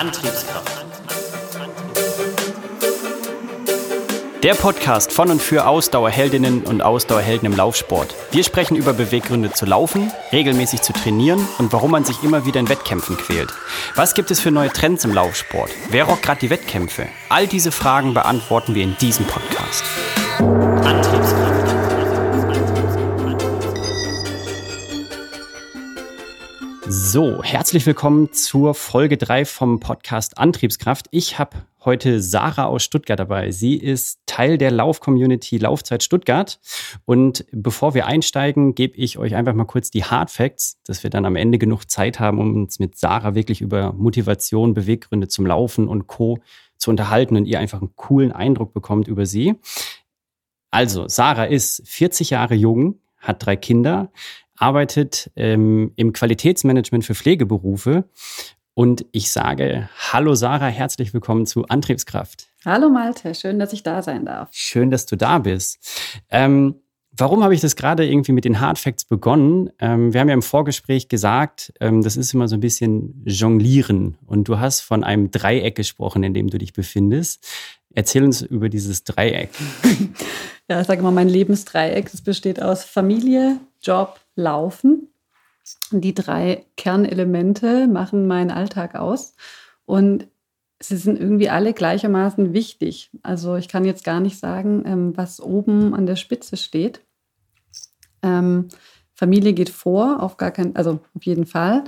Antriebskraft. Der Podcast von und für Ausdauerheldinnen und Ausdauerhelden im Laufsport. Wir sprechen über Beweggründe zu laufen, regelmäßig zu trainieren und warum man sich immer wieder in Wettkämpfen quält. Was gibt es für neue Trends im Laufsport? Wer rockt gerade die Wettkämpfe? All diese Fragen beantworten wir in diesem Podcast. So, herzlich willkommen zur Folge 3 vom Podcast Antriebskraft. Ich habe heute Sarah aus Stuttgart dabei. Sie ist Teil der Lauf-Community Laufzeit Stuttgart. Und bevor wir einsteigen, gebe ich euch einfach mal kurz die Hard Facts, dass wir dann am Ende genug Zeit haben, um uns mit Sarah wirklich über Motivation, Beweggründe zum Laufen und Co. zu unterhalten und ihr einfach einen coolen Eindruck bekommt über sie. Also, Sarah ist 40 Jahre jung, hat drei Kinder, arbeitet ähm, im Qualitätsmanagement für Pflegeberufe und ich sage, hallo Sarah, herzlich willkommen zu Antriebskraft. Hallo Malte, schön, dass ich da sein darf. Schön, dass du da bist. Ähm, warum habe ich das gerade irgendwie mit den Hard Facts begonnen? Ähm, wir haben ja im Vorgespräch gesagt, ähm, das ist immer so ein bisschen Jonglieren. Und du hast von einem Dreieck gesprochen, in dem du dich befindest. Erzähl uns über dieses Dreieck. ja, ich sage mal, mein Lebensdreieck, das besteht aus Familie, Job, Laufen. Die drei Kernelemente machen meinen Alltag aus und sie sind irgendwie alle gleichermaßen wichtig. Also ich kann jetzt gar nicht sagen, ähm, was oben an der Spitze steht. Ähm, Familie geht vor, auf gar keinen, also auf jeden Fall.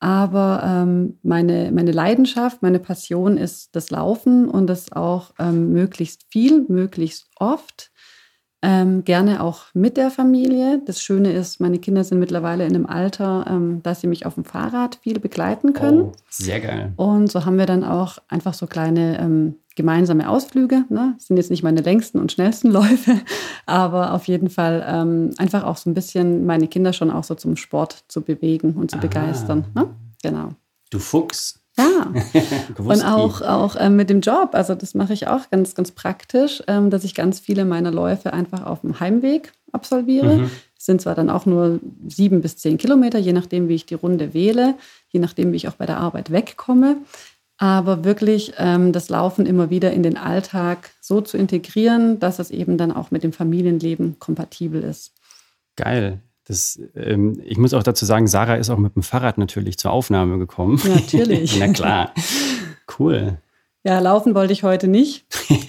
Aber ähm, meine, meine Leidenschaft, meine Passion ist das Laufen und das auch ähm, möglichst viel, möglichst oft. Ähm, gerne auch mit der Familie. Das Schöne ist, meine Kinder sind mittlerweile in einem Alter, ähm, dass sie mich auf dem Fahrrad viel begleiten können. Oh, sehr geil. Und so haben wir dann auch einfach so kleine ähm, gemeinsame Ausflüge. Ne? Das sind jetzt nicht meine längsten und schnellsten Läufe, aber auf jeden Fall ähm, einfach auch so ein bisschen meine Kinder schon auch so zum Sport zu bewegen und zu ah. begeistern. Ne? Genau. Du Fuchs. Ja, und auch, auch ähm, mit dem Job. Also das mache ich auch ganz, ganz praktisch, ähm, dass ich ganz viele meiner Läufe einfach auf dem Heimweg absolviere. Mhm. Sind zwar dann auch nur sieben bis zehn Kilometer, je nachdem, wie ich die Runde wähle, je nachdem, wie ich auch bei der Arbeit wegkomme. Aber wirklich ähm, das Laufen immer wieder in den Alltag so zu integrieren, dass es eben dann auch mit dem Familienleben kompatibel ist. Geil. Das, ähm, ich muss auch dazu sagen, Sarah ist auch mit dem Fahrrad natürlich zur Aufnahme gekommen. natürlich. Na klar. Cool. Ja, laufen wollte ich heute nicht.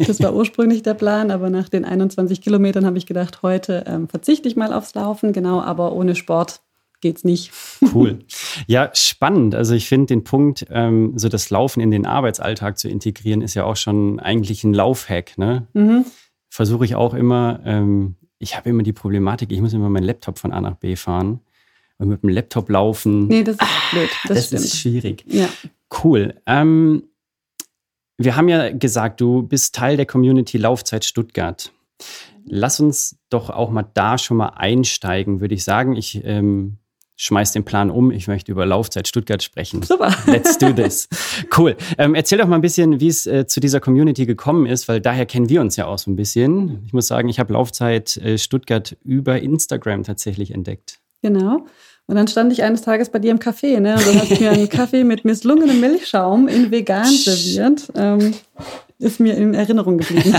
Das war ursprünglich der Plan, aber nach den 21 Kilometern habe ich gedacht, heute ähm, verzichte ich mal aufs Laufen. Genau, aber ohne Sport geht's nicht. Cool. Ja, spannend. Also ich finde den Punkt, ähm, so das Laufen in den Arbeitsalltag zu integrieren, ist ja auch schon eigentlich ein Laufhack. Ne? Mhm. Versuche ich auch immer. Ähm, ich habe immer die Problematik, ich muss immer meinen Laptop von A nach B fahren und mit dem Laptop laufen. Nee, das ist ah, blöd. Das, das ist schwierig. Ja. Cool. Ähm, wir haben ja gesagt, du bist Teil der Community Laufzeit Stuttgart. Lass uns doch auch mal da schon mal einsteigen, würde ich sagen. Ich ähm, schmeiß den Plan um. Ich möchte über Laufzeit Stuttgart sprechen. Super. Let's do this. Cool. Ähm, erzähl doch mal ein bisschen, wie es äh, zu dieser Community gekommen ist, weil daher kennen wir uns ja auch so ein bisschen. Ich muss sagen, ich habe Laufzeit äh, Stuttgart über Instagram tatsächlich entdeckt. Genau. Und dann stand ich eines Tages bei dir im Café, ne? Und dann hast du mir einen Kaffee mit misslungenem Milchschaum in vegan serviert. Ähm, ist mir in Erinnerung geblieben.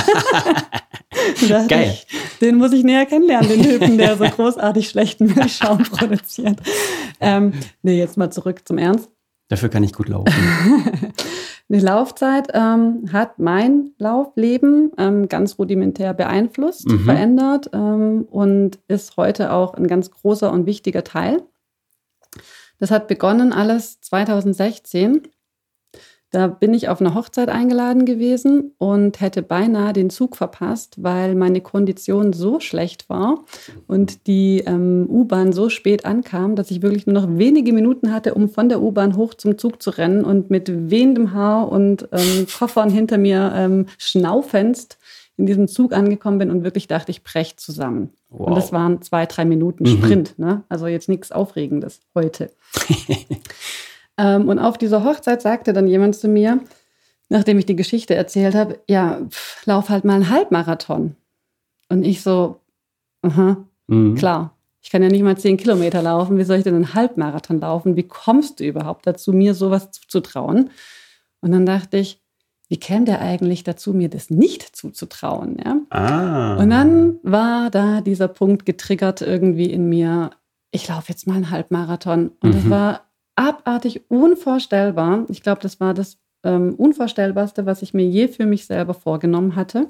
Geil. Ich, den muss ich näher kennenlernen, den Typen, der so großartig schlechten Milchschaum produziert. Ähm, nee, jetzt mal zurück zum Ernst. Dafür kann ich gut laufen. Eine Laufzeit ähm, hat mein Laufleben ähm, ganz rudimentär beeinflusst, mhm. verändert ähm, und ist heute auch ein ganz großer und wichtiger Teil. Das hat begonnen alles 2016. Da bin ich auf eine Hochzeit eingeladen gewesen und hätte beinahe den Zug verpasst, weil meine Kondition so schlecht war und die ähm, U-Bahn so spät ankam, dass ich wirklich nur noch wenige Minuten hatte, um von der U-Bahn hoch zum Zug zu rennen und mit wehendem Haar und ähm, Koffern hinter mir ähm, schnaufendst in diesem Zug angekommen bin und wirklich dachte, ich brech zusammen. Wow. Und das waren zwei, drei Minuten mhm. Sprint. Mhm. Ne? Also jetzt nichts Aufregendes heute. Ähm, und auf dieser Hochzeit sagte dann jemand zu mir, nachdem ich die Geschichte erzählt habe, ja, pff, lauf halt mal einen Halbmarathon. Und ich so, aha, mhm. klar. Ich kann ja nicht mal zehn Kilometer laufen. Wie soll ich denn einen Halbmarathon laufen? Wie kommst du überhaupt dazu, mir sowas zuzutrauen? Und dann dachte ich, wie käme der eigentlich dazu, mir das nicht zuzutrauen? Ja? Ah. Und dann war da dieser Punkt getriggert irgendwie in mir, ich laufe jetzt mal einen Halbmarathon. Und mhm. das war abartig unvorstellbar. Ich glaube, das war das ähm, Unvorstellbarste, was ich mir je für mich selber vorgenommen hatte.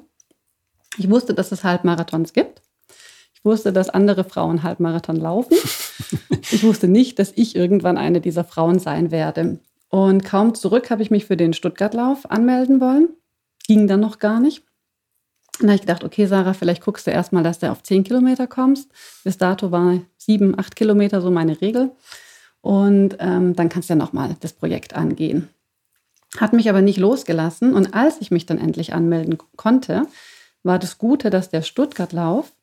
Ich wusste, dass es Halbmarathons gibt. Ich wusste, dass andere Frauen Halbmarathon laufen. ich wusste nicht, dass ich irgendwann eine dieser Frauen sein werde. Und kaum zurück habe ich mich für den Stuttgartlauf anmelden wollen. Ging dann noch gar nicht. dann habe ich gedacht, okay, Sarah, vielleicht guckst du erstmal, dass du auf 10 Kilometer kommst. Bis dato war 7, 8 Kilometer so meine Regel. Und ähm, dann kannst du ja nochmal das Projekt angehen. Hat mich aber nicht losgelassen. Und als ich mich dann endlich anmelden konnte, war das Gute, dass der Stuttgartlauf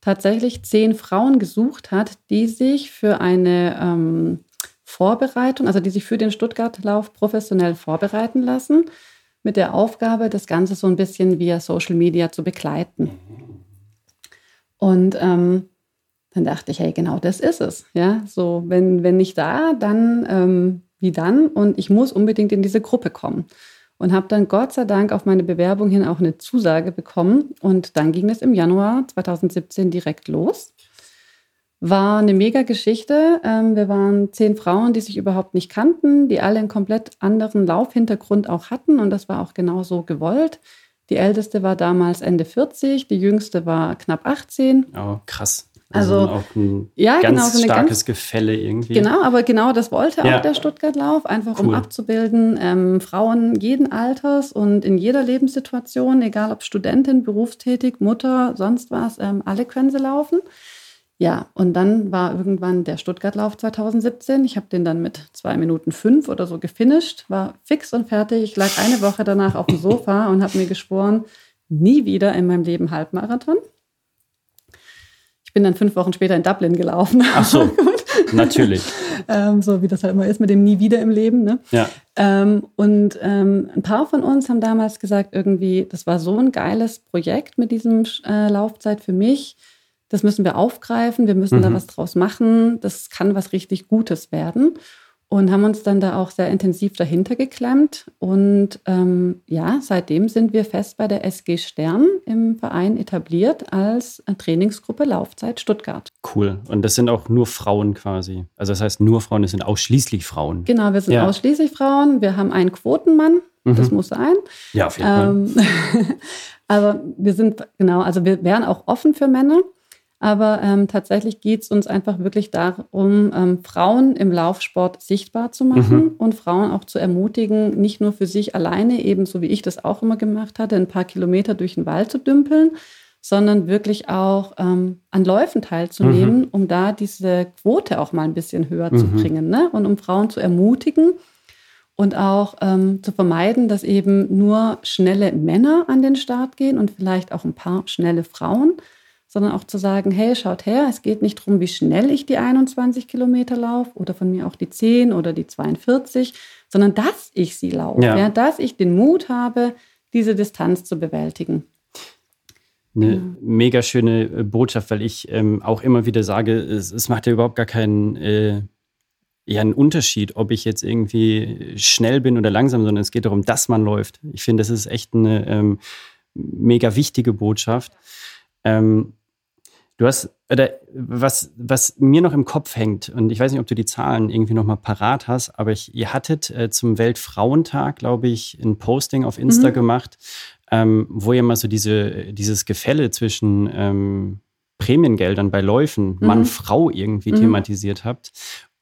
tatsächlich zehn Frauen gesucht hat, die sich für eine ähm, Vorbereitung, also die sich für den Stuttgartlauf professionell vorbereiten lassen, mit der Aufgabe, das Ganze so ein bisschen via Social Media zu begleiten. Und ähm, dann dachte ich, hey, genau das ist es. Ja, so, wenn, wenn nicht da, dann ähm, wie dann? Und ich muss unbedingt in diese Gruppe kommen. Und habe dann Gott sei Dank auf meine Bewerbung hin auch eine Zusage bekommen. Und dann ging es im Januar 2017 direkt los. War eine mega Geschichte. Ähm, wir waren zehn Frauen, die sich überhaupt nicht kannten, die alle einen komplett anderen Laufhintergrund auch hatten. Und das war auch genau so gewollt. Die älteste war damals Ende 40, die jüngste war knapp 18. Oh, krass. Also, also auch ein ja, ganz genau, so starkes ganz, Gefälle irgendwie. Genau, aber genau das wollte ja. auch der Stuttgart-Lauf, einfach cool. um abzubilden, ähm, Frauen jeden Alters und in jeder Lebenssituation, egal ob Studentin, berufstätig, Mutter, sonst was, ähm, alle können sie laufen. Ja, und dann war irgendwann der Stuttgart-Lauf 2017. Ich habe den dann mit zwei Minuten fünf oder so gefinisht, war fix und fertig. Ich lag eine Woche danach auf dem Sofa und habe mir geschworen, nie wieder in meinem Leben Halbmarathon bin dann fünf Wochen später in Dublin gelaufen. Ach so, natürlich. ähm, so wie das halt immer ist mit dem Nie wieder im Leben. Ne? Ja. Ähm, und ähm, ein paar von uns haben damals gesagt, irgendwie, das war so ein geiles Projekt mit diesem äh, Laufzeit für mich. Das müssen wir aufgreifen, wir müssen mhm. da was draus machen. Das kann was richtig Gutes werden und haben uns dann da auch sehr intensiv dahinter geklemmt. Und ähm, ja, seitdem sind wir fest bei der SG Stern im Verein etabliert als Trainingsgruppe Laufzeit Stuttgart. Cool. Und das sind auch nur Frauen quasi. Also das heißt nur Frauen, das sind ausschließlich Frauen. Genau, wir sind ja. ausschließlich Frauen. Wir haben einen Quotenmann, mhm. das muss sein. Ja, auf jeden Fall. Ähm, aber wir sind, genau, also wir wären auch offen für Männer. Aber ähm, tatsächlich geht es uns einfach wirklich darum, ähm, Frauen im Laufsport sichtbar zu machen mhm. und Frauen auch zu ermutigen, nicht nur für sich alleine, ebenso wie ich das auch immer gemacht hatte, ein paar Kilometer durch den Wald zu dümpeln, sondern wirklich auch ähm, an Läufen teilzunehmen, mhm. um da diese Quote auch mal ein bisschen höher mhm. zu bringen ne? und um Frauen zu ermutigen und auch ähm, zu vermeiden, dass eben nur schnelle Männer an den Start gehen und vielleicht auch ein paar schnelle Frauen, sondern auch zu sagen, hey, schaut her, es geht nicht darum, wie schnell ich die 21 Kilometer laufe oder von mir auch die 10 oder die 42, sondern dass ich sie laufe, ja. ja dass ich den Mut habe, diese Distanz zu bewältigen. Eine ja. mega schöne äh, Botschaft, weil ich ähm, auch immer wieder sage, es, es macht ja überhaupt gar keinen äh, ja, einen Unterschied, ob ich jetzt irgendwie schnell bin oder langsam, sondern es geht darum, dass man läuft. Ich finde, das ist echt eine ähm, mega wichtige Botschaft. Ähm, Du hast, oder was, was mir noch im Kopf hängt, und ich weiß nicht, ob du die Zahlen irgendwie noch mal parat hast, aber ich, ihr hattet äh, zum Weltfrauentag, glaube ich, ein Posting auf Insta mhm. gemacht, ähm, wo ihr mal so diese, dieses Gefälle zwischen ähm, Prämiengeldern bei Läufen, mhm. Mann-Frau irgendwie mhm. thematisiert habt.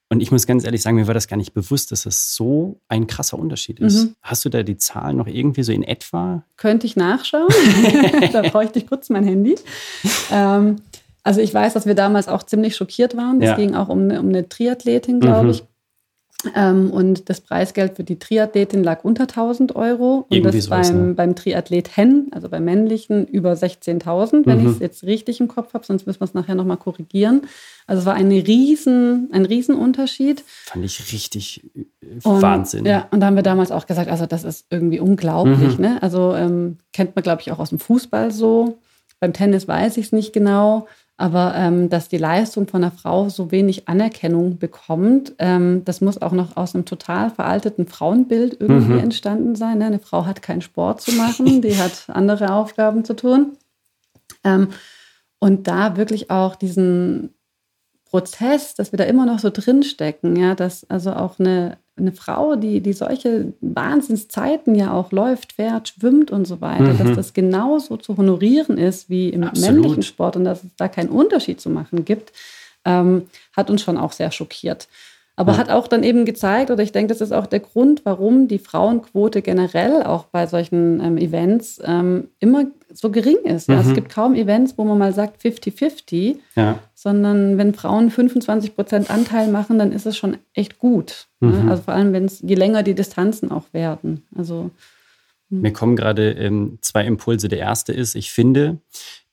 Und ich muss ganz ehrlich sagen, mir war das gar nicht bewusst, dass das so ein krasser Unterschied ist. Mhm. Hast du da die Zahlen noch irgendwie so in etwa? Könnte ich nachschauen. da bräuchte ich kurz mein Handy. Ähm, also ich weiß, dass wir damals auch ziemlich schockiert waren. Es ja. ging auch um eine, um eine Triathletin, glaube mhm. ich. Ähm, und das Preisgeld für die Triathletin lag unter 1000 Euro. Und Irgendwie das beim, ne? beim Triathlet Hen, also beim männlichen, über 16.000, wenn mhm. ich es jetzt richtig im Kopf habe, sonst müssen wir es nachher nochmal korrigieren. Also es war eine riesen, ein Riesenunterschied. Fand ich richtig äh, Wahnsinn. Und, ja, und da haben wir damals auch gesagt, also das ist irgendwie unglaublich. Mhm. Ne? Also ähm, kennt man, glaube ich, auch aus dem Fußball so. Beim Tennis weiß ich es nicht genau. Aber ähm, dass die Leistung von einer Frau so wenig Anerkennung bekommt, ähm, das muss auch noch aus einem total veralteten Frauenbild irgendwie mhm. entstanden sein. Ne? Eine Frau hat keinen Sport zu machen, die hat andere Aufgaben zu tun. Ähm, und da wirklich auch diesen Prozess, dass wir da immer noch so drinstecken, ja, dass also auch eine, eine Frau, die, die solche Wahnsinnszeiten ja auch läuft, fährt, schwimmt und so weiter, mhm. dass das genauso zu honorieren ist wie im Absolut. männlichen Sport und dass es da keinen Unterschied zu machen gibt, ähm, hat uns schon auch sehr schockiert. Aber ja. hat auch dann eben gezeigt, oder ich denke, das ist auch der Grund, warum die Frauenquote generell auch bei solchen ähm, Events ähm, immer so gering ist. Mhm. Ja, es gibt kaum Events, wo man mal sagt 50-50, ja. sondern wenn Frauen 25 Prozent Anteil machen, dann ist es schon echt gut. Ne? Mhm. Ne? Also vor allem, wenn es, je länger die Distanzen auch werden. Also hm. mir kommen gerade ähm, zwei Impulse. Der erste ist, ich finde,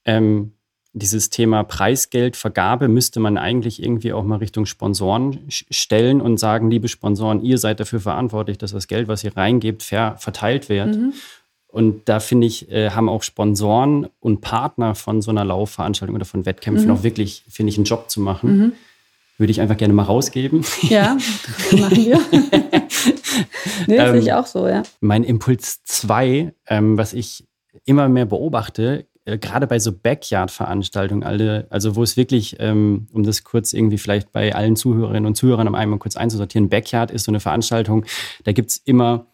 ähm, dieses Thema Preisgeldvergabe müsste man eigentlich irgendwie auch mal Richtung Sponsoren stellen und sagen, liebe Sponsoren, ihr seid dafür verantwortlich, dass das Geld, was ihr reingebt, fair verteilt wird. Mhm. Und da finde ich, äh, haben auch Sponsoren und Partner von so einer Laufveranstaltung oder von Wettkämpfen mhm. auch wirklich, finde ich, einen Job zu machen. Mhm. Würde ich einfach gerne mal rausgeben. Ja, machen wir. nee, ähm, sehe ich auch so, ja. Mein Impuls 2, ähm, was ich immer mehr beobachte, äh, gerade bei so Backyard-Veranstaltungen, also wo es wirklich, ähm, um das kurz irgendwie vielleicht bei allen Zuhörerinnen und Zuhörern am einmal kurz einzusortieren, Backyard ist so eine Veranstaltung, da gibt es immer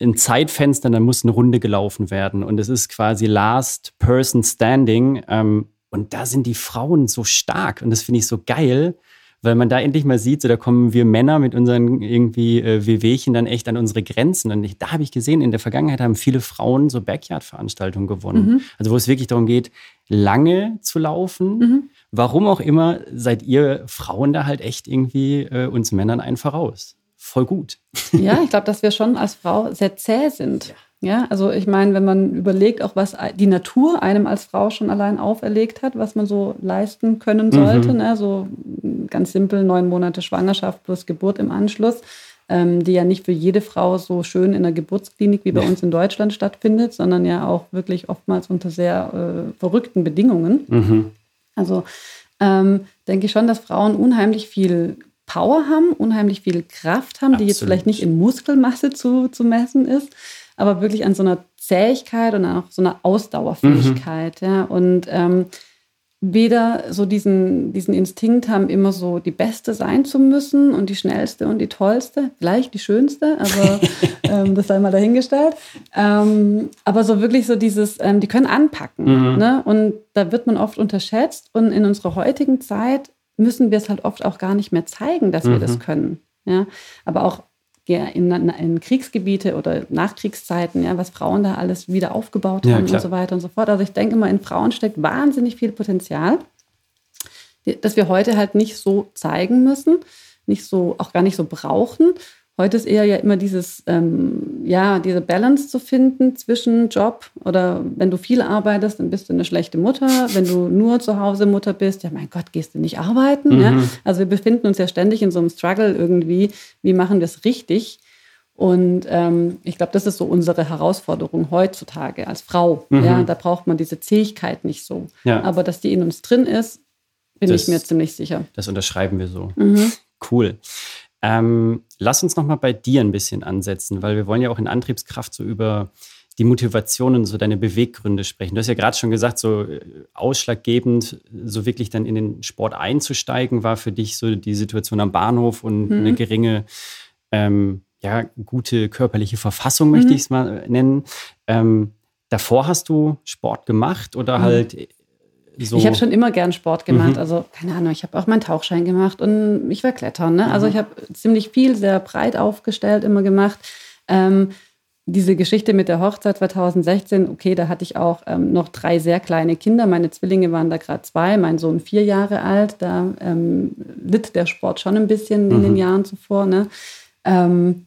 ein Zeitfenster, dann muss eine Runde gelaufen werden und es ist quasi Last Person Standing ähm, und da sind die Frauen so stark und das finde ich so geil, weil man da endlich mal sieht, so da kommen wir Männer mit unseren irgendwie äh, WWchen dann echt an unsere Grenzen. Und ich, da habe ich gesehen, in der Vergangenheit haben viele Frauen so Backyard-Veranstaltungen gewonnen. Mhm. Also wo es wirklich darum geht, lange zu laufen. Mhm. Warum auch immer, seid ihr Frauen da halt echt irgendwie äh, uns Männern einen voraus. Voll gut. Ja, ich glaube, dass wir schon als Frau sehr zäh sind. Ja. Ja, also ich meine, wenn man überlegt, auch was die Natur einem als Frau schon allein auferlegt hat, was man so leisten können sollte, mhm. ne? so ganz simpel neun Monate Schwangerschaft plus Geburt im Anschluss, ähm, die ja nicht für jede Frau so schön in der Geburtsklinik wie bei uns in Deutschland stattfindet, sondern ja auch wirklich oftmals unter sehr äh, verrückten Bedingungen. Mhm. Also ähm, denke ich schon, dass Frauen unheimlich viel Power haben, unheimlich viel Kraft haben, Absolut. die jetzt vielleicht nicht in Muskelmasse zu, zu messen ist aber wirklich an so einer Zähigkeit und auch so einer Ausdauerfähigkeit. Mhm. Ja. Und ähm, weder so diesen, diesen Instinkt haben, immer so die Beste sein zu müssen und die schnellste und die tollste, vielleicht die schönste, aber ähm, das sei mal dahingestellt. Ähm, aber so wirklich so dieses, ähm, die können anpacken. Mhm. Ne? Und da wird man oft unterschätzt. Und in unserer heutigen Zeit müssen wir es halt oft auch gar nicht mehr zeigen, dass mhm. wir das können. Ja? Aber auch in, in, Kriegsgebiete oder Nachkriegszeiten, ja, was Frauen da alles wieder aufgebaut haben ja, und so weiter und so fort. Also ich denke mal, in Frauen steckt wahnsinnig viel Potenzial, das wir heute halt nicht so zeigen müssen, nicht so, auch gar nicht so brauchen. Heute ist eher ja immer dieses, ähm, ja, diese Balance zu finden zwischen Job oder wenn du viel arbeitest, dann bist du eine schlechte Mutter. Wenn du nur zu Hause Mutter bist, ja, mein Gott, gehst du nicht arbeiten? Mhm. Ja? Also wir befinden uns ja ständig in so einem Struggle irgendwie. Wie machen wir es richtig? Und ähm, ich glaube, das ist so unsere Herausforderung heutzutage als Frau. Mhm. Ja, da braucht man diese Zähigkeit nicht so. Ja. Aber dass die in uns drin ist, bin das, ich mir ziemlich sicher. Das unterschreiben wir so. Mhm. Cool. Ähm, lass uns noch mal bei dir ein bisschen ansetzen, weil wir wollen ja auch in Antriebskraft so über die Motivation und so deine Beweggründe sprechen. Du hast ja gerade schon gesagt, so äh, ausschlaggebend, so wirklich dann in den Sport einzusteigen, war für dich so die Situation am Bahnhof und mhm. eine geringe, ähm, ja, gute körperliche Verfassung, möchte mhm. ich es mal nennen. Ähm, davor hast du Sport gemacht oder mhm. halt so. Ich habe schon immer gern Sport gemacht. Mhm. Also, keine Ahnung, ich habe auch meinen Tauchschein gemacht und ich war klettern. Ne? Also, mhm. ich habe ziemlich viel, sehr breit aufgestellt immer gemacht. Ähm, diese Geschichte mit der Hochzeit 2016, okay, da hatte ich auch ähm, noch drei sehr kleine Kinder. Meine Zwillinge waren da gerade zwei, mein Sohn vier Jahre alt. Da ähm, litt der Sport schon ein bisschen mhm. in den mhm. Jahren zuvor. Ne? Ähm,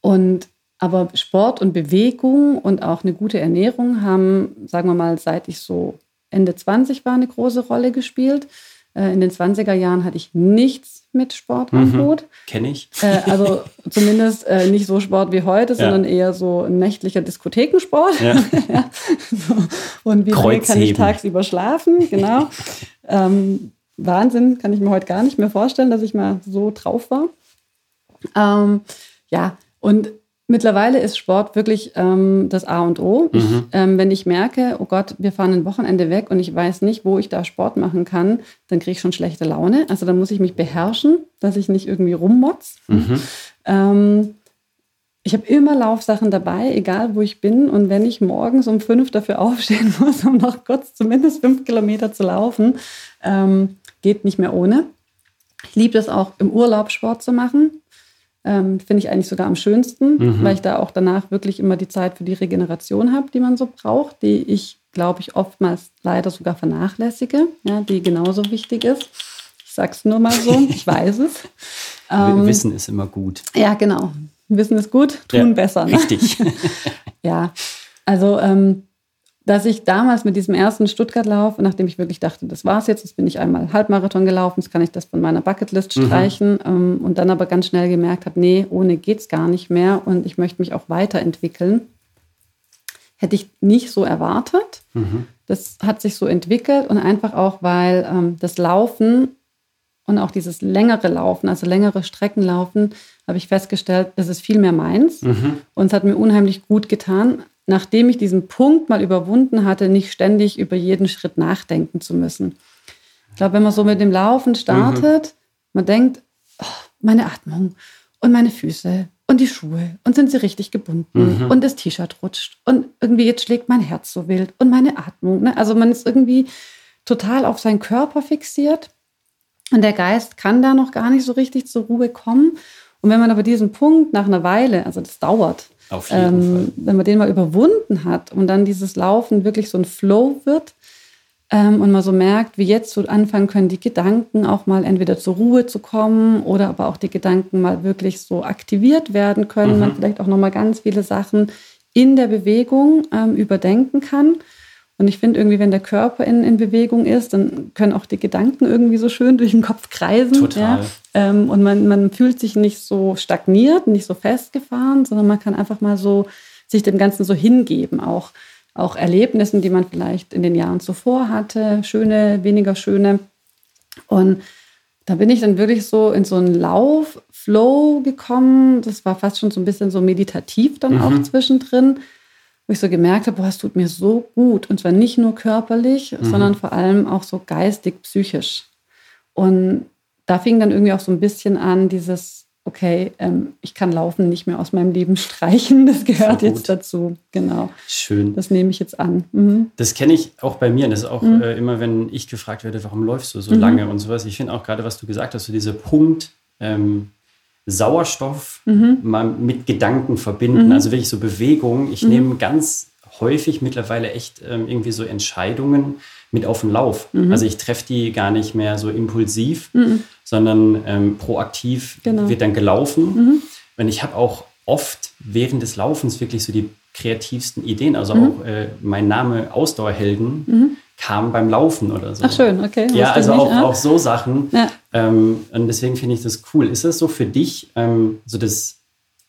und aber Sport und Bewegung und auch eine gute Ernährung haben, sagen wir mal, seit ich so Ende 20 war, eine große Rolle gespielt. Äh, in den 20er Jahren hatte ich nichts mit Sport am mhm. Hut. Kenne ich. Äh, also zumindest äh, nicht so Sport wie heute, ja. sondern eher so nächtlicher Diskothekensport. Ja. ja. So. Und wie lange kann ich tagsüber schlafen? Genau. ähm, Wahnsinn, kann ich mir heute gar nicht mehr vorstellen, dass ich mal so drauf war. Ähm, ja, und Mittlerweile ist Sport wirklich ähm, das A und O. Ich, mhm. ähm, wenn ich merke, oh Gott, wir fahren ein Wochenende weg und ich weiß nicht, wo ich da Sport machen kann, dann kriege ich schon schlechte Laune. Also dann muss ich mich beherrschen, dass ich nicht irgendwie rummotz. Mhm. Ähm, ich habe immer Laufsachen dabei, egal wo ich bin. Und wenn ich morgens um fünf dafür aufstehen muss, um noch kurz zumindest fünf Kilometer zu laufen, ähm, geht nicht mehr ohne. Ich liebe es auch im Urlaub Sport zu machen. Ähm, Finde ich eigentlich sogar am schönsten, mhm. weil ich da auch danach wirklich immer die Zeit für die Regeneration habe, die man so braucht, die ich, glaube ich, oftmals leider sogar vernachlässige, ja, die genauso wichtig ist. Ich sage es nur mal so, ich weiß es. Ähm, Wissen ist immer gut. Ja, genau. Wissen ist gut, tun ja, besser. Ne? Richtig. ja, also ähm, dass ich damals mit diesem ersten Stuttgart-Lauf, nachdem ich wirklich dachte, das war's jetzt, jetzt bin ich einmal Halbmarathon gelaufen, jetzt kann ich das von meiner Bucketlist mhm. streichen mhm. und dann aber ganz schnell gemerkt habe, nee, ohne geht's gar nicht mehr und ich möchte mich auch weiterentwickeln. Hätte ich nicht so erwartet. Mhm. Das hat sich so entwickelt und einfach auch, weil ähm, das Laufen und auch dieses längere Laufen, also längere Strecken laufen, habe ich festgestellt, das ist viel mehr meins. Mhm. Und es hat mir unheimlich gut getan, nachdem ich diesen Punkt mal überwunden hatte, nicht ständig über jeden Schritt nachdenken zu müssen. Ich glaube, wenn man so mit dem Laufen startet, mhm. man denkt, oh, meine Atmung und meine Füße und die Schuhe und sind sie richtig gebunden mhm. und das T-Shirt rutscht und irgendwie jetzt schlägt mein Herz so wild und meine Atmung. Ne? Also man ist irgendwie total auf seinen Körper fixiert und der Geist kann da noch gar nicht so richtig zur Ruhe kommen. Und wenn man aber diesen Punkt nach einer Weile, also das dauert, auf jeden ähm, Fall. Wenn man den mal überwunden hat und dann dieses Laufen wirklich so ein Flow wird ähm, und man so merkt, wie jetzt so anfangen können, die Gedanken auch mal entweder zur Ruhe zu kommen oder aber auch die Gedanken mal wirklich so aktiviert werden können, mhm. man vielleicht auch noch mal ganz viele Sachen in der Bewegung ähm, überdenken kann. Und ich finde irgendwie, wenn der Körper in, in Bewegung ist, dann können auch die Gedanken irgendwie so schön durch den Kopf kreisen. Total. Ja? Ähm, und man, man fühlt sich nicht so stagniert, nicht so festgefahren, sondern man kann einfach mal so sich dem Ganzen so hingeben. Auch, auch Erlebnissen, die man vielleicht in den Jahren zuvor hatte, schöne, weniger schöne. Und da bin ich dann wirklich so in so einen Lauf-Flow gekommen. Das war fast schon so ein bisschen so meditativ dann mhm. auch zwischendrin wo ich so gemerkt habe, boah, es tut mir so gut. Und zwar nicht nur körperlich, mhm. sondern vor allem auch so geistig, psychisch. Und da fing dann irgendwie auch so ein bisschen an, dieses, okay, ähm, ich kann Laufen nicht mehr aus meinem Leben streichen. Das gehört jetzt dazu. Genau. Schön. Das nehme ich jetzt an. Mhm. Das kenne ich auch bei mir. Das ist auch mhm. äh, immer, wenn ich gefragt werde, warum läufst du so mhm. lange und sowas. Ich finde auch gerade, was du gesagt hast, so dieser Punkt, ähm, Sauerstoff mhm. mal mit Gedanken verbinden, mhm. also wirklich so Bewegung. Ich mhm. nehme ganz häufig mittlerweile echt ähm, irgendwie so Entscheidungen mit auf den Lauf. Mhm. Also ich treffe die gar nicht mehr so impulsiv, mhm. sondern ähm, proaktiv genau. wird dann gelaufen. Mhm. Und ich habe auch oft während des Laufens wirklich so die kreativsten Ideen. Also auch äh, mein Name Ausdauerhelden kam beim Laufen oder so. Ach schön, okay. Ja, also auch, auch so Sachen. Ja. Ähm, und deswegen finde ich das cool. Ist das so für dich ähm, so das,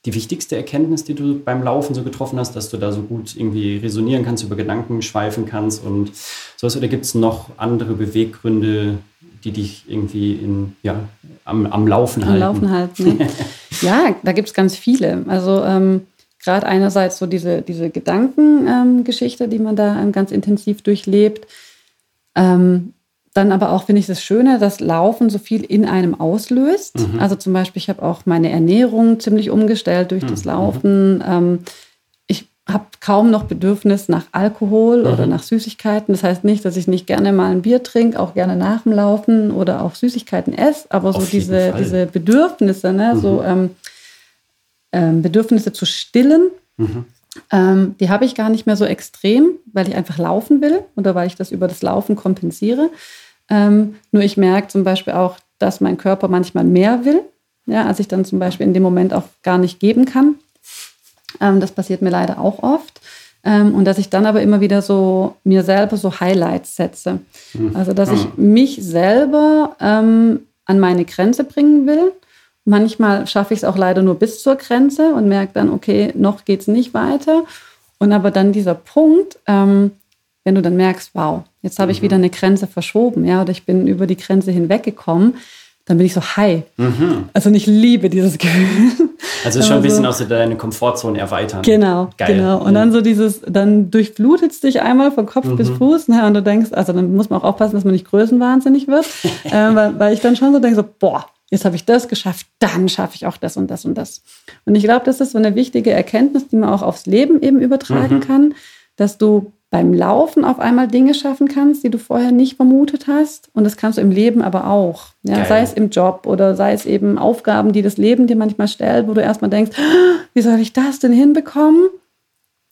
die wichtigste Erkenntnis, die du beim Laufen so getroffen hast, dass du da so gut irgendwie resonieren kannst, über Gedanken schweifen kannst und sowas? Oder gibt es noch andere Beweggründe, die dich irgendwie in, ja, am, am Laufen am halten? Am Laufen halten, ne? ja, da gibt es ganz viele. Also ähm, gerade einerseits so diese, diese Gedankengeschichte, ähm, die man da ähm, ganz intensiv durchlebt. Ähm, dann aber auch finde ich das Schöne, dass Laufen so viel in einem auslöst. Mhm. Also zum Beispiel, ich habe auch meine Ernährung ziemlich umgestellt durch mhm. das Laufen. Ähm, ich habe kaum noch Bedürfnis nach Alkohol mhm. oder nach Süßigkeiten. Das heißt nicht, dass ich nicht gerne mal ein Bier trinke, auch gerne nach dem Laufen oder auch Süßigkeiten esse, aber so diese, diese Bedürfnisse, ne, so mhm. ähm, ähm, Bedürfnisse zu stillen, mhm. ähm, die habe ich gar nicht mehr so extrem, weil ich einfach laufen will oder weil ich das über das Laufen kompensiere. Ähm, nur ich merke zum Beispiel auch, dass mein Körper manchmal mehr will, ja, als ich dann zum Beispiel in dem Moment auch gar nicht geben kann. Ähm, das passiert mir leider auch oft. Ähm, und dass ich dann aber immer wieder so mir selber so Highlights setze. Mhm. Also dass ich mich selber ähm, an meine Grenze bringen will. Manchmal schaffe ich es auch leider nur bis zur Grenze und merke dann, okay, noch geht es nicht weiter. Und aber dann dieser Punkt, ähm, wenn du dann merkst, wow, jetzt habe ich mhm. wieder eine Grenze verschoben, ja, oder ich bin über die Grenze hinweggekommen, dann bin ich so high. Mhm. Also ich liebe dieses Gefühl. Also schon ein bisschen auch so deine Komfortzone erweitern. Genau, Geil. genau. Und dann so dieses, dann durchflutet es dich einmal von Kopf mhm. bis Fuß ne, und du denkst, also dann muss man auch aufpassen, dass man nicht größenwahnsinnig wird, äh, weil, weil ich dann schon so denke, so, boah, jetzt habe ich das geschafft, dann schaffe ich auch das und das und das. Und ich glaube, das ist so eine wichtige Erkenntnis, die man auch aufs Leben eben übertragen mhm. kann, dass du beim Laufen auf einmal Dinge schaffen kannst, die du vorher nicht vermutet hast. Und das kannst du im Leben aber auch. Ja, sei es im Job oder sei es eben Aufgaben, die das Leben dir manchmal stellt, wo du erstmal denkst, ah, wie soll ich das denn hinbekommen?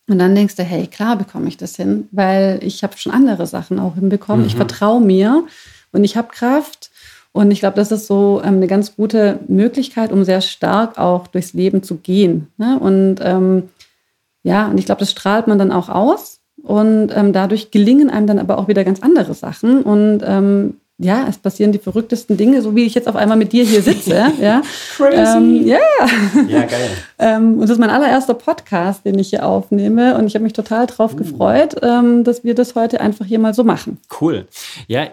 Und dann denkst du, hey, klar bekomme ich das hin, weil ich habe schon andere Sachen auch hinbekommen. Mhm. Ich vertraue mir und ich habe Kraft. Und ich glaube, das ist so ähm, eine ganz gute Möglichkeit, um sehr stark auch durchs Leben zu gehen. Ne? Und ähm, ja, und ich glaube, das strahlt man dann auch aus. Und ähm, dadurch gelingen einem dann aber auch wieder ganz andere Sachen. Und ähm, ja, es passieren die verrücktesten Dinge, so wie ich jetzt auf einmal mit dir hier sitze. ja. Crazy. Ähm, yeah. Ja, geil. ähm, und das ist mein allererster Podcast, den ich hier aufnehme. Und ich habe mich total drauf uh. gefreut, ähm, dass wir das heute einfach hier mal so machen. Cool. Ja,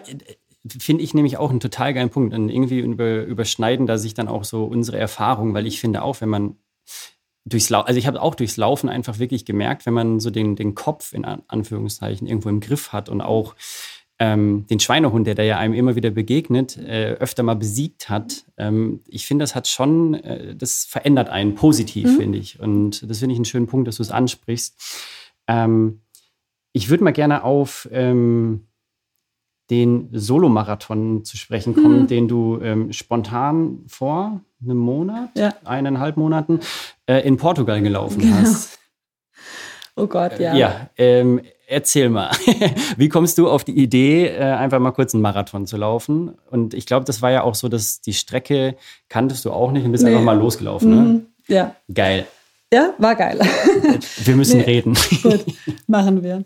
finde ich nämlich auch einen total geilen Punkt. Und irgendwie über, überschneiden da sich dann auch so unsere Erfahrungen, weil ich finde auch, wenn man durchs Laufen, also ich habe auch durchs Laufen einfach wirklich gemerkt, wenn man so den, den Kopf in Anführungszeichen irgendwo im Griff hat und auch ähm, den Schweinehund, der da ja einem immer wieder begegnet, äh, öfter mal besiegt hat. Ähm, ich finde, das hat schon, äh, das verändert einen positiv, mhm. finde ich. Und das finde ich einen schönen Punkt, dass du es ansprichst. Ähm, ich würde mal gerne auf ähm, den Solomarathon zu sprechen kommen, mhm. den du ähm, spontan vor einem Monat, ja. eineinhalb Monaten äh, in Portugal gelaufen genau. hast. Oh Gott, ja. Ja, ähm, erzähl mal. Wie kommst du auf die Idee, äh, einfach mal kurz einen Marathon zu laufen? Und ich glaube, das war ja auch so, dass die Strecke kanntest du auch nicht und bist nee. einfach mal losgelaufen, ne? Mhm. Ja. Geil. Ja, war geil. Wir müssen nee. reden. Gut, machen wir.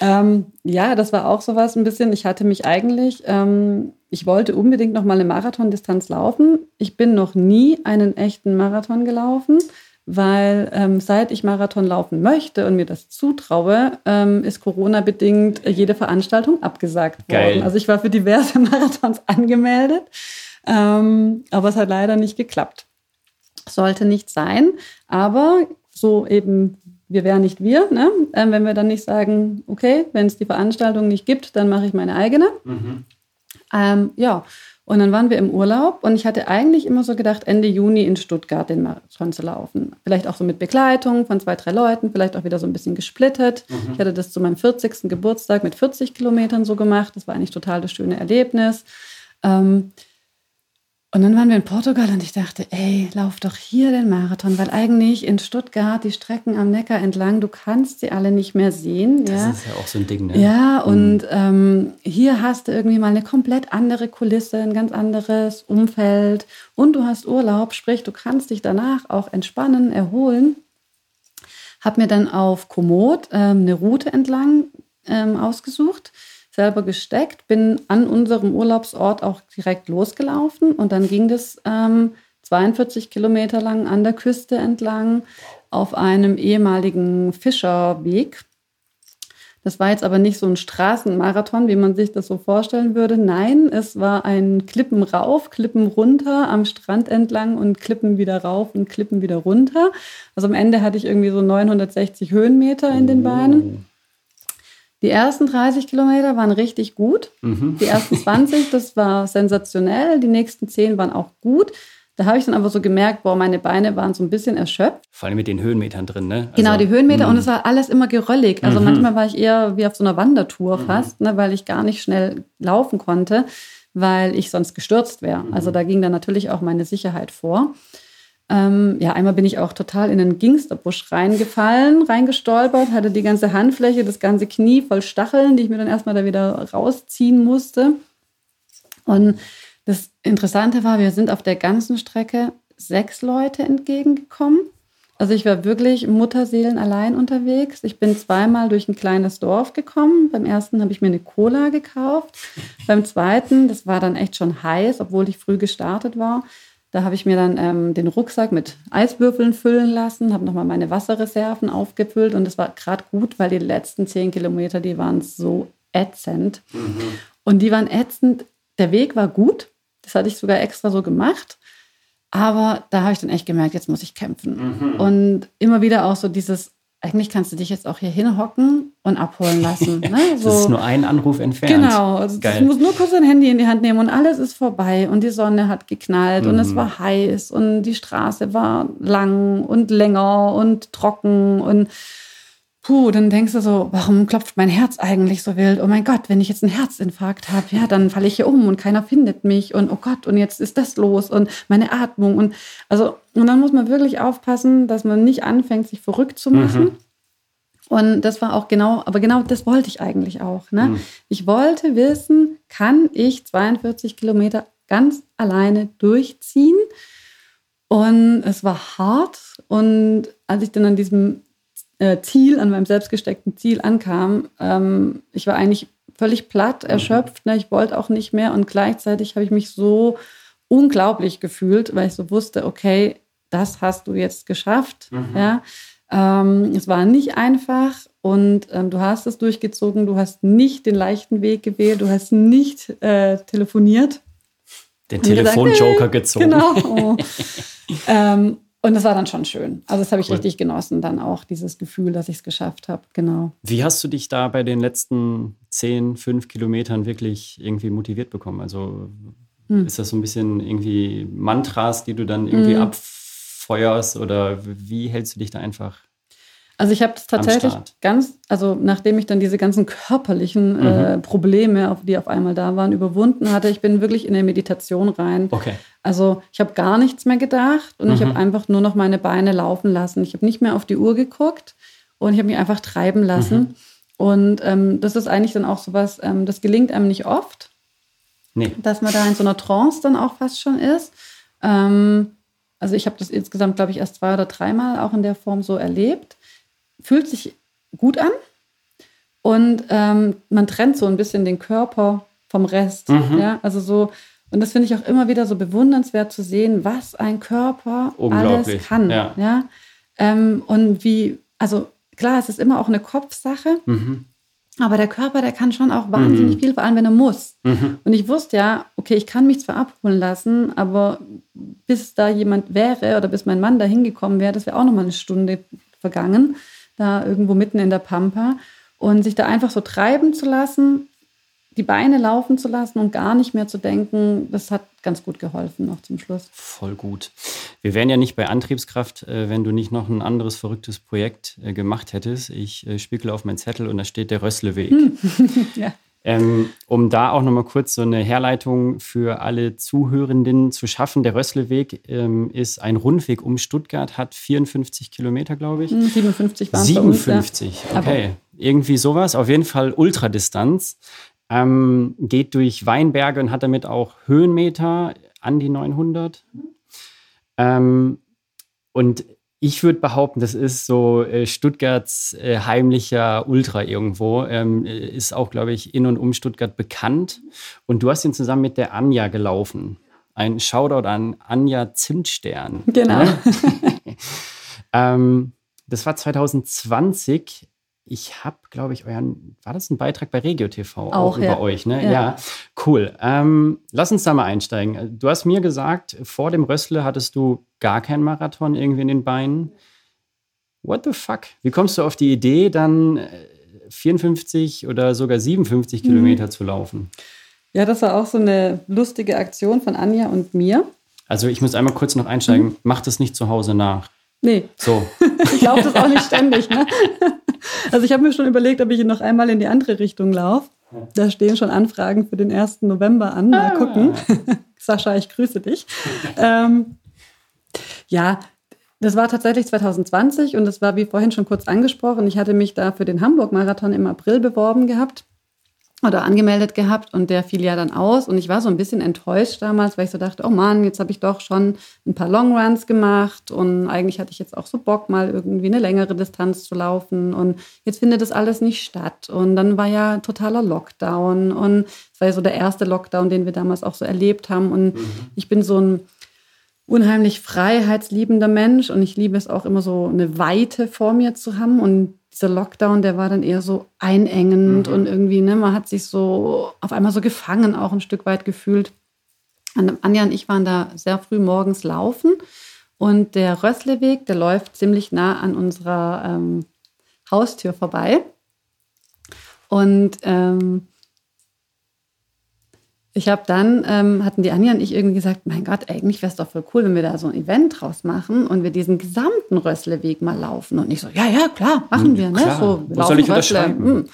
Ähm, ja, das war auch sowas ein bisschen. Ich hatte mich eigentlich, ähm, ich wollte unbedingt noch mal eine Marathondistanz laufen. Ich bin noch nie einen echten Marathon gelaufen, weil ähm, seit ich Marathon laufen möchte und mir das zutraue, ähm, ist Corona-bedingt jede Veranstaltung abgesagt Geil. worden. Also ich war für diverse Marathons angemeldet, ähm, aber es hat leider nicht geklappt. Sollte nicht sein, aber so eben wir wären nicht wir, ne? Ähm, wenn wir dann nicht sagen, okay, wenn es die Veranstaltung nicht gibt, dann mache ich meine eigene. Mhm. Ähm, ja, und dann waren wir im Urlaub und ich hatte eigentlich immer so gedacht, Ende Juni in Stuttgart den Marathon zu laufen. Vielleicht auch so mit Begleitung von zwei, drei Leuten, vielleicht auch wieder so ein bisschen gesplittet. Mhm. Ich hatte das zu meinem 40. Geburtstag mit 40 Kilometern so gemacht. Das war eigentlich total das schöne Erlebnis. Ähm, und dann waren wir in Portugal und ich dachte, ey, lauf doch hier den Marathon, weil eigentlich in Stuttgart die Strecken am Neckar entlang, du kannst sie alle nicht mehr sehen. Das ja? ist ja auch so ein Ding, ne? Ja, mhm. und ähm, hier hast du irgendwie mal eine komplett andere Kulisse, ein ganz anderes Umfeld und du hast Urlaub, sprich, du kannst dich danach auch entspannen, erholen. Hab mir dann auf Komoot ähm, eine Route entlang ähm, ausgesucht selber gesteckt, bin an unserem Urlaubsort auch direkt losgelaufen und dann ging das ähm, 42 Kilometer lang an der Küste entlang auf einem ehemaligen Fischerweg. Das war jetzt aber nicht so ein Straßenmarathon, wie man sich das so vorstellen würde. Nein, es war ein Klippen rauf, Klippen runter am Strand entlang und Klippen wieder rauf und Klippen wieder runter. Also am Ende hatte ich irgendwie so 960 Höhenmeter in den Beinen. Die ersten 30 Kilometer waren richtig gut. Mhm. Die ersten 20, das war sensationell. Die nächsten 10 waren auch gut. Da habe ich dann aber so gemerkt, boah, meine Beine waren so ein bisschen erschöpft. Vor allem mit den Höhenmetern drin, ne? Also, genau, die Höhenmeter mh. und es war alles immer geröllig. Also mhm. manchmal war ich eher wie auf so einer Wandertour mhm. fast, ne, weil ich gar nicht schnell laufen konnte, weil ich sonst gestürzt wäre. Also mhm. da ging dann natürlich auch meine Sicherheit vor. Ähm, ja, einmal bin ich auch total in den Gingsterbusch reingefallen, reingestolpert, hatte die ganze Handfläche, das ganze Knie voll Stacheln, die ich mir dann erstmal da wieder rausziehen musste. Und das Interessante war, wir sind auf der ganzen Strecke sechs Leute entgegengekommen. Also ich war wirklich Mutterseelen allein unterwegs. Ich bin zweimal durch ein kleines Dorf gekommen. Beim ersten habe ich mir eine Cola gekauft. Beim zweiten, das war dann echt schon heiß, obwohl ich früh gestartet war. Da habe ich mir dann ähm, den Rucksack mit Eiswürfeln füllen lassen, habe nochmal meine Wasserreserven aufgefüllt und das war gerade gut, weil die letzten zehn Kilometer, die waren so ätzend. Mhm. Und die waren ätzend. Der Weg war gut. Das hatte ich sogar extra so gemacht. Aber da habe ich dann echt gemerkt, jetzt muss ich kämpfen. Mhm. Und immer wieder auch so dieses, eigentlich kannst du dich jetzt auch hier hinhocken und abholen lassen. Ne? So, das ist nur ein Anruf entfernt. Genau, also du musst nur kurz dein Handy in die Hand nehmen und alles ist vorbei und die Sonne hat geknallt mhm. und es mhm. war heiß und die Straße war lang und länger und trocken und puh, dann denkst du so, warum klopft mein Herz eigentlich so wild? Oh mein Gott, wenn ich jetzt einen Herzinfarkt habe, ja, dann falle ich hier um und keiner findet mich und oh Gott, und jetzt ist das los und meine Atmung und also und dann muss man wirklich aufpassen, dass man nicht anfängt, sich verrückt zu machen. Mhm. Und das war auch genau, aber genau das wollte ich eigentlich auch. Ne? Mhm. Ich wollte wissen, kann ich 42 Kilometer ganz alleine durchziehen? Und es war hart. Und als ich dann an diesem äh, Ziel, an meinem selbstgesteckten Ziel ankam, ähm, ich war eigentlich völlig platt, erschöpft. Ne? Ich wollte auch nicht mehr und gleichzeitig habe ich mich so unglaublich gefühlt, weil ich so wusste, okay, das hast du jetzt geschafft. Mhm. Ja? Ähm, es war nicht einfach und ähm, du hast es durchgezogen. Du hast nicht den leichten Weg gewählt. Du hast nicht äh, telefoniert. Den Telefonjoker gezogen. Genau. Oh. ähm, und das war dann schon schön. Also das habe ich cool. richtig genossen, dann auch dieses Gefühl, dass ich es geschafft habe. Genau. Wie hast du dich da bei den letzten 10, 5 Kilometern wirklich irgendwie motiviert bekommen? Also hm. ist das so ein bisschen irgendwie Mantras, die du dann irgendwie hm. abfeuerst oder wie hältst du dich da einfach also ich habe es tatsächlich ganz, also nachdem ich dann diese ganzen körperlichen äh, mhm. äh, Probleme, auf die auf einmal da waren, überwunden hatte, ich bin wirklich in eine Meditation rein. Okay. Also ich habe gar nichts mehr gedacht und mhm. ich habe einfach nur noch meine Beine laufen lassen. Ich habe nicht mehr auf die Uhr geguckt und ich habe mich einfach treiben lassen. Mhm. Und ähm, das ist eigentlich dann auch sowas, ähm, das gelingt einem nicht oft, nee. dass man da in so einer Trance dann auch fast schon ist. Ähm, also ich habe das insgesamt, glaube ich, erst zwei oder dreimal auch in der Form so erlebt fühlt sich gut an und ähm, man trennt so ein bisschen den Körper vom Rest. Mhm. Ja, also so, und das finde ich auch immer wieder so bewundernswert zu sehen, was ein Körper alles kann. Ja. ja? Ähm, und wie, also klar, es ist immer auch eine Kopfsache. Mhm. Aber der Körper, der kann schon auch wahnsinnig mhm. viel, vor allem wenn er muss. Mhm. Und ich wusste ja, okay, ich kann mich zwar abholen lassen, aber bis da jemand wäre oder bis mein Mann da hingekommen wäre, das wäre auch nochmal eine Stunde vergangen da irgendwo mitten in der Pampa. Und sich da einfach so treiben zu lassen, die Beine laufen zu lassen und gar nicht mehr zu denken, das hat ganz gut geholfen noch zum Schluss. Voll gut. Wir wären ja nicht bei Antriebskraft, äh, wenn du nicht noch ein anderes verrücktes Projekt äh, gemacht hättest. Ich äh, spiegel auf meinen Zettel und da steht der Rössleweg. Hm. ja. Ähm, um da auch nochmal kurz so eine Herleitung für alle Zuhörenden zu schaffen. Der Rössleweg ähm, ist ein Rundweg um Stuttgart, hat 54 Kilometer, glaube ich. 57 waren 57, uns, ja. okay. Aber Irgendwie sowas. Auf jeden Fall Ultradistanz. Ähm, geht durch Weinberge und hat damit auch Höhenmeter an die 900. Ähm, und ich würde behaupten, das ist so äh, Stuttgarts äh, heimlicher Ultra irgendwo. Ähm, äh, ist auch, glaube ich, in und um Stuttgart bekannt. Und du hast ihn zusammen mit der Anja gelaufen. Ein Shoutout an Anja Zimtstern. Genau. Ne? ähm, das war 2020 ich habe, glaube ich, euren, war das ein Beitrag bei Regio TV auch, auch über ja. euch, ne? Ja, ja. cool. Ähm, lass uns da mal einsteigen. Du hast mir gesagt, vor dem Rössle hattest du gar keinen Marathon irgendwie in den Beinen. What the fuck? Wie kommst du auf die Idee, dann 54 äh, oder sogar 57 mhm. Kilometer zu laufen? Ja, das war auch so eine lustige Aktion von Anja und mir. Also ich muss einmal kurz noch einsteigen. Mhm. Mach das nicht zu Hause nach. Nee. So. ich laufe das auch nicht ständig. Ne? Also ich habe mir schon überlegt, ob ich noch einmal in die andere Richtung laufe. Da stehen schon Anfragen für den 1. November an. Mal ah. gucken. Sascha, ich grüße dich. ähm, ja, das war tatsächlich 2020 und das war wie vorhin schon kurz angesprochen. Ich hatte mich da für den Hamburg-Marathon im April beworben gehabt. Oder angemeldet gehabt und der fiel ja dann aus. Und ich war so ein bisschen enttäuscht damals, weil ich so dachte, oh Mann, jetzt habe ich doch schon ein paar Longruns gemacht und eigentlich hatte ich jetzt auch so Bock, mal irgendwie eine längere Distanz zu laufen. Und jetzt findet das alles nicht statt. Und dann war ja totaler Lockdown. Und es war ja so der erste Lockdown, den wir damals auch so erlebt haben. Und mhm. ich bin so ein unheimlich freiheitsliebender Mensch. Und ich liebe es auch immer so eine Weite vor mir zu haben. Und dieser Lockdown, der war dann eher so einengend mhm. und irgendwie, ne, man hat sich so auf einmal so gefangen auch ein Stück weit gefühlt. Anja und ich waren da sehr früh morgens laufen und der Rössleweg, der läuft ziemlich nah an unserer ähm, Haustür vorbei. Und ähm, ich habe dann, ähm, hatten die Anja und ich irgendwie gesagt, mein Gott, eigentlich wäre es doch voll cool, wenn wir da so ein Event draus machen und wir diesen gesamten Rössleweg mal laufen. Und ich so, ja, ja, klar, machen hm, wir. Ne? So, Wo soll ich unterschreiben? Hm.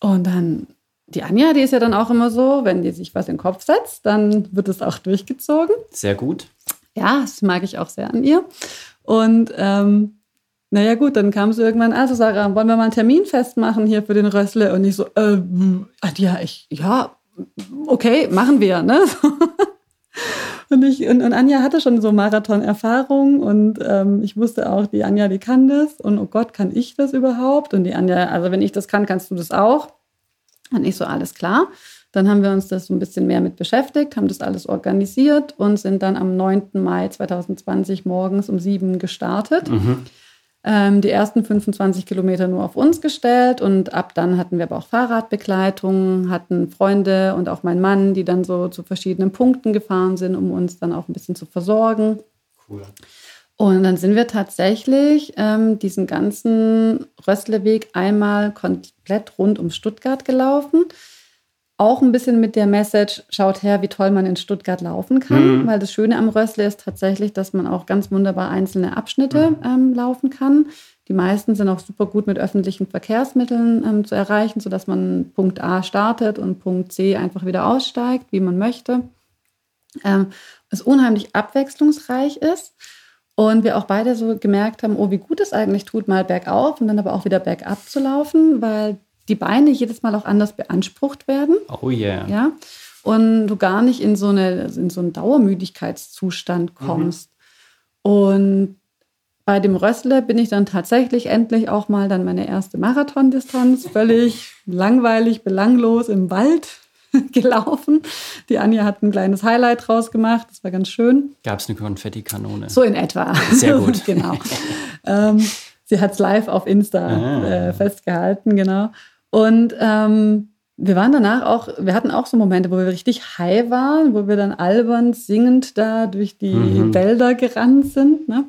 Und dann, die Anja, die ist ja dann auch immer so, wenn die sich was in den Kopf setzt, dann wird es auch durchgezogen. Sehr gut. Ja, das mag ich auch sehr an ihr. Und ähm, naja gut, dann kam sie irgendwann, also Sarah, wollen wir mal einen Termin festmachen hier für den Rössle? Und ich so, äh, ja, ich, ja, okay, machen wir, ne? Und, ich, und, und, Anja hatte schon so Marathon-Erfahrung und ähm, ich wusste auch, die Anja, die kann das. Und oh Gott, kann ich das überhaupt? Und die Anja, also wenn ich das kann, kannst du das auch. Und ich so, alles klar. Dann haben wir uns das so ein bisschen mehr mit beschäftigt, haben das alles organisiert und sind dann am 9. Mai 2020 morgens um sieben gestartet. Mhm ähm, die ersten 25 Kilometer nur auf uns gestellt und ab dann hatten wir aber auch Fahrradbegleitung, hatten Freunde und auch mein Mann, die dann so zu verschiedenen Punkten gefahren sind, um uns dann auch ein bisschen zu versorgen. Cool. Und dann sind wir tatsächlich ähm, diesen ganzen Rössleweg einmal komplett rund um Stuttgart gelaufen auch ein bisschen mit der Message, schaut her, wie toll man in Stuttgart laufen kann, mhm. weil das Schöne am Rössle ist tatsächlich, dass man auch ganz wunderbar einzelne Abschnitte mhm. ähm, laufen kann. Die meisten sind auch super gut mit öffentlichen Verkehrsmitteln ähm, zu erreichen, sodass man Punkt A startet und Punkt C einfach wieder aussteigt, wie man möchte. Ähm, es unheimlich abwechslungsreich ist. Und wir auch beide so gemerkt haben, oh, wie gut es eigentlich tut, mal bergauf und dann aber auch wieder bergab zu laufen, weil die Beine jedes Mal auch anders beansprucht werden. Oh yeah. Ja. Und du gar nicht in so, eine, in so einen Dauermüdigkeitszustand mhm. kommst. Mhm. Und bei dem Rössle bin ich dann tatsächlich endlich auch mal dann meine erste Marathondistanz völlig langweilig, belanglos im Wald gelaufen. Die Anja hat ein kleines Highlight draus gemacht. Das war ganz schön. Gab es eine Konfettikanone? So in etwa. Sehr gut. genau. ähm, sie hat es live auf Insta ah. äh, festgehalten, genau. Und ähm, wir waren danach auch, wir hatten auch so Momente, wo wir richtig high waren, wo wir dann albern singend da durch die mhm. Wälder gerannt sind. Ne?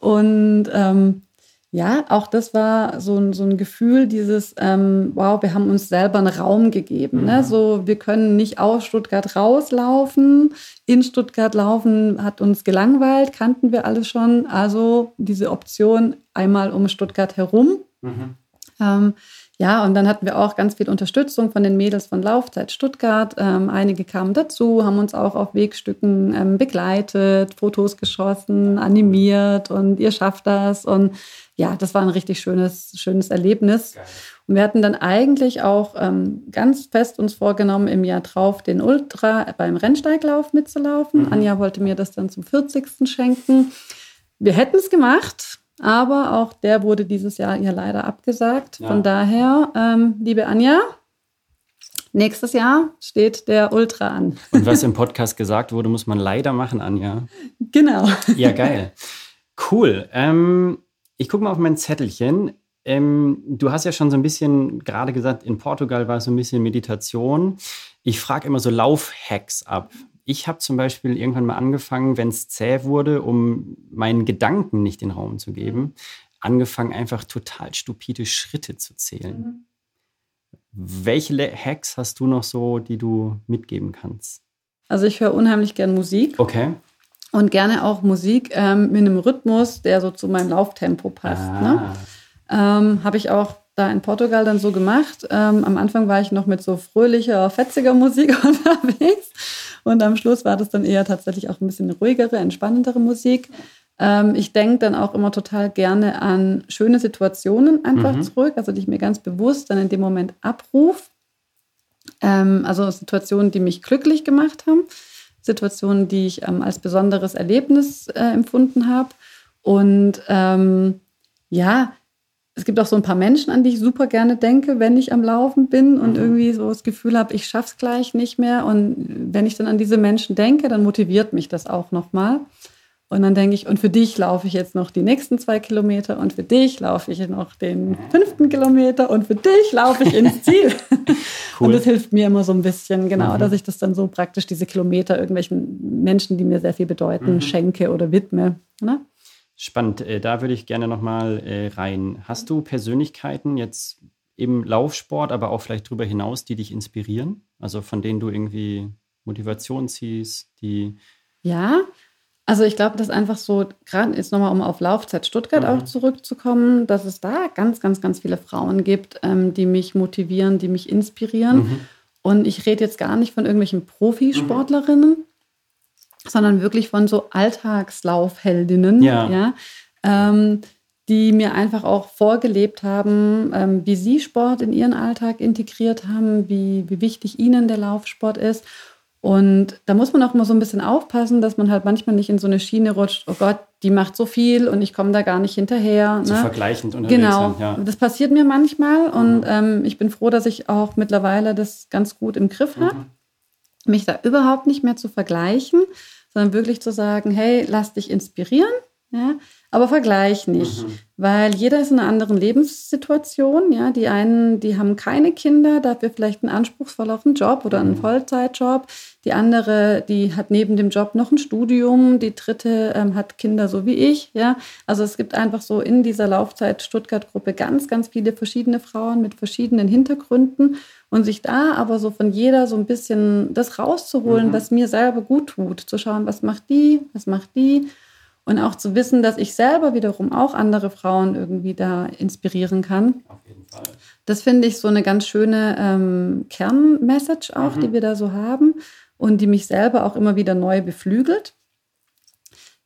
Und ähm, ja, auch das war so ein, so ein Gefühl, dieses, ähm, wow, wir haben uns selber einen Raum gegeben. Ne? Mhm. Ne? So, wir können nicht aus Stuttgart rauslaufen. In Stuttgart laufen hat uns gelangweilt, kannten wir alles schon. Also diese Option einmal um Stuttgart herum. Mhm. Ähm, ja, und dann hatten wir auch ganz viel Unterstützung von den Mädels von Laufzeit Stuttgart. Ähm, einige kamen dazu, haben uns auch auf Wegstücken ähm, begleitet, Fotos geschossen, animiert und ihr schafft das. Und ja, das war ein richtig schönes, schönes Erlebnis. Geil. Und wir hatten dann eigentlich auch ähm, ganz fest uns vorgenommen, im Jahr drauf den Ultra beim Rennsteiglauf mitzulaufen. Mhm. Anja wollte mir das dann zum 40. schenken. Wir hätten es gemacht, aber auch der wurde dieses Jahr ja leider abgesagt. Ja. Von daher, ähm, liebe Anja, nächstes Jahr steht der Ultra an. Und was im Podcast gesagt wurde, muss man leider machen, Anja. Genau. Ja, geil. Cool. Ähm, ich gucke mal auf mein Zettelchen. Ähm, du hast ja schon so ein bisschen gerade gesagt, in Portugal war es so ein bisschen Meditation. Ich frage immer so Laufhacks ab ich habe zum Beispiel irgendwann mal angefangen, wenn es zäh wurde, um meinen Gedanken nicht den Raum zu geben, angefangen einfach total stupide Schritte zu zählen. Mhm. Welche Hacks hast du noch so, die du mitgeben kannst? Also ich höre unheimlich gern Musik. Okay. Und gerne auch Musik ähm, mit einem Rhythmus, der so zu meinem Lauftempo passt. Ne? Ah. Ne? Ähm, habe ich auch da in Portugal dann so gemacht. Ähm, am Anfang war ich noch mit so fröhlicher, fetziger Musik unterwegs. Und am Schluss war das dann eher tatsächlich auch ein bisschen ruhigere, entspannendere Musik. Ähm, ich denke dann auch immer total gerne an schöne Situationen einfach mhm. zurück, also die ich mir ganz bewusst dann in dem Moment abruf. Ähm, also Situationen, die mich glücklich gemacht haben, Situationen, die ich ähm, als besonderes Erlebnis äh, empfunden habe. Und ähm, ja, es gibt auch so ein paar Menschen, an die ich super gerne denke, wenn ich am Laufen bin und mhm. irgendwie so das Gefühl habe, ich schaff's gleich nicht mehr. Und wenn ich dann an diese Menschen denke, dann motiviert mich das auch nochmal. Und dann denke ich, und für dich laufe ich jetzt noch die nächsten zwei Kilometer und für dich laufe ich noch den fünften Kilometer und für dich laufe ich ins Ziel. Cool. Und das hilft mir immer so ein bisschen, genau, mhm. dass ich das dann so praktisch diese Kilometer irgendwelchen Menschen, die mir sehr viel bedeuten, mhm. schenke oder widme. Ne? Spannend. Äh, da würde ich gerne nochmal äh, rein. Hast du Persönlichkeiten jetzt im Laufsport, aber auch vielleicht darüber hinaus, die dich inspirieren? Also von denen du irgendwie Motivation ziehst, die. Ja, also ich glaube, dass einfach so, gerade jetzt nochmal, um auf Laufzeit Stuttgart mhm. auch zurückzukommen, dass es da ganz, ganz, ganz viele Frauen gibt, ähm, die mich motivieren, die mich inspirieren. Mhm. Und ich rede jetzt gar nicht von irgendwelchen Profisportlerinnen, mhm. Sondern wirklich von so Alltagslaufheldinnen, ja. ja ähm, die mir einfach auch vorgelebt haben, ähm, wie sie Sport in ihren Alltag integriert haben, wie, wie wichtig ihnen der Laufsport ist und da muss man auch immer so ein bisschen aufpassen, dass man halt manchmal nicht in so eine Schiene rutscht, oh Gott, die macht so viel und ich komme da gar nicht hinterher. So ne? vergleichend unterwegs Genau, sind, ja. das passiert mir manchmal und mhm. ähm, ich bin froh, dass ich auch mittlerweile das ganz gut im Griff habe, mhm. Mich da überhaupt nicht mehr zu vergleichen, sondern wirklich zu sagen, hey, lass dich inspirieren, ja, aber vergleich nicht, mhm. weil jeder ist in einer anderen Lebenssituation. Ja, die einen, die haben keine Kinder, dafür vielleicht einen anspruchsvolleren Job oder einen mhm. Vollzeitjob. Die andere, die hat neben dem Job noch ein Studium. Die dritte ähm, hat Kinder so wie ich. Ja, also es gibt einfach so in dieser Laufzeit Stuttgart-Gruppe ganz, ganz viele verschiedene Frauen mit verschiedenen Hintergründen und sich da aber so von jeder so ein bisschen das rauszuholen, mhm. was mir selber gut tut, zu schauen, was macht die, was macht die und auch zu wissen, dass ich selber wiederum auch andere Frauen irgendwie da inspirieren kann. Auf jeden Fall. Das finde ich so eine ganz schöne ähm, Kernmessage auch, mhm. die wir da so haben und die mich selber auch immer wieder neu beflügelt.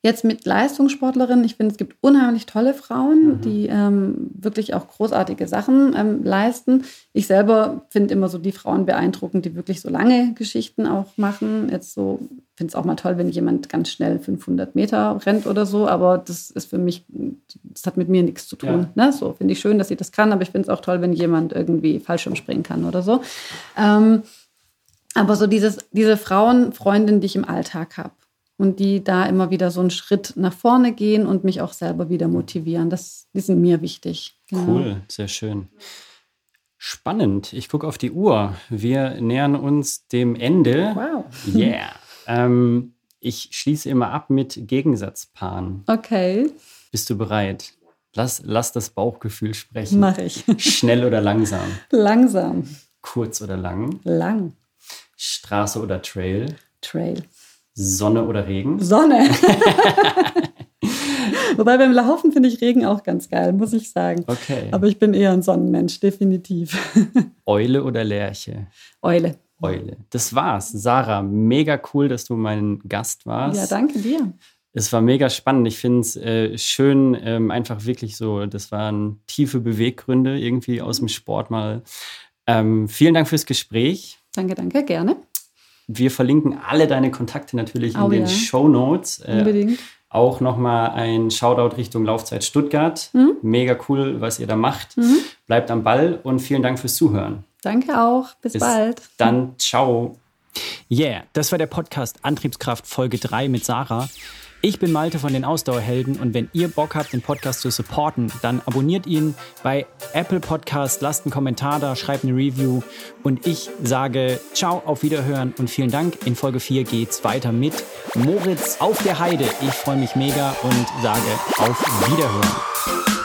Jetzt mit Leistungssportlerinnen, ich finde, es gibt unheimlich tolle Frauen, mhm. die ähm, wirklich auch großartige Sachen ähm, leisten. Ich selber finde immer so die Frauen beeindruckend, die wirklich so lange Geschichten auch machen. Jetzt so, finde es auch mal toll, wenn jemand ganz schnell 500 Meter rennt oder so, aber das ist für mich, das hat mit mir nichts zu tun. Ja. Ne? So finde ich schön, dass sie das kann, aber ich finde es auch toll, wenn jemand irgendwie Fallschirm springen kann oder so. Ähm, aber so dieses, diese Frauenfreundin, die ich im Alltag habe und die da immer wieder so einen Schritt nach vorne gehen und mich auch selber wieder motivieren. Das, die sind mir wichtig. Genau. Cool, sehr schön. Spannend. Ich gucke auf die Uhr. Wir nähern uns dem Ende. Wow. Yeah. ähm, ich schließe immer ab mit Gegensatzpaaren. Okay. Bist du bereit? Lass, lass das Bauchgefühl sprechen. Mach ich. Schnell oder langsam? Langsam. Kurz oder lang? Lang. Straße oder Trail? Trail. Sonne oder Regen? Sonne. Wobei beim Laufen finde ich Regen auch ganz geil, muss ich sagen. Okay. Aber ich bin eher ein Sonnenmensch, definitiv. Eule oder Lerche? Eule. Eule. Das war's. Sarah, mega cool, dass du mein Gast warst. Ja, danke dir. Es war mega spannend. Ich finde es äh, schön, ähm, einfach wirklich so, das waren tiefe Beweggründe irgendwie aus dem Sport mal. Ähm, vielen Dank fürs Gespräch. Danke, danke, gerne. Wir verlinken alle deine Kontakte natürlich in oh, den ja. Show Notes. Äh, Unbedingt. Auch nochmal ein Shoutout Richtung Laufzeit Stuttgart. Mhm. Mega cool, was ihr da macht. Mhm. Bleibt am Ball und vielen Dank fürs Zuhören. Danke auch. Bis, Bis bald. Dann ciao. Yeah, das war der Podcast Antriebskraft Folge 3 mit Sarah. Ich bin Malte von den Ausdauerhelden und wenn ihr Bock habt, den Podcast zu supporten, dann abonniert ihn bei Apple Podcast, lasst einen Kommentar da, schreibt eine Review und ich sage ciao, auf Wiederhören und vielen Dank. In Folge 4 geht's weiter mit Moritz auf der Heide. Ich freue mich mega und sage auf Wiederhören.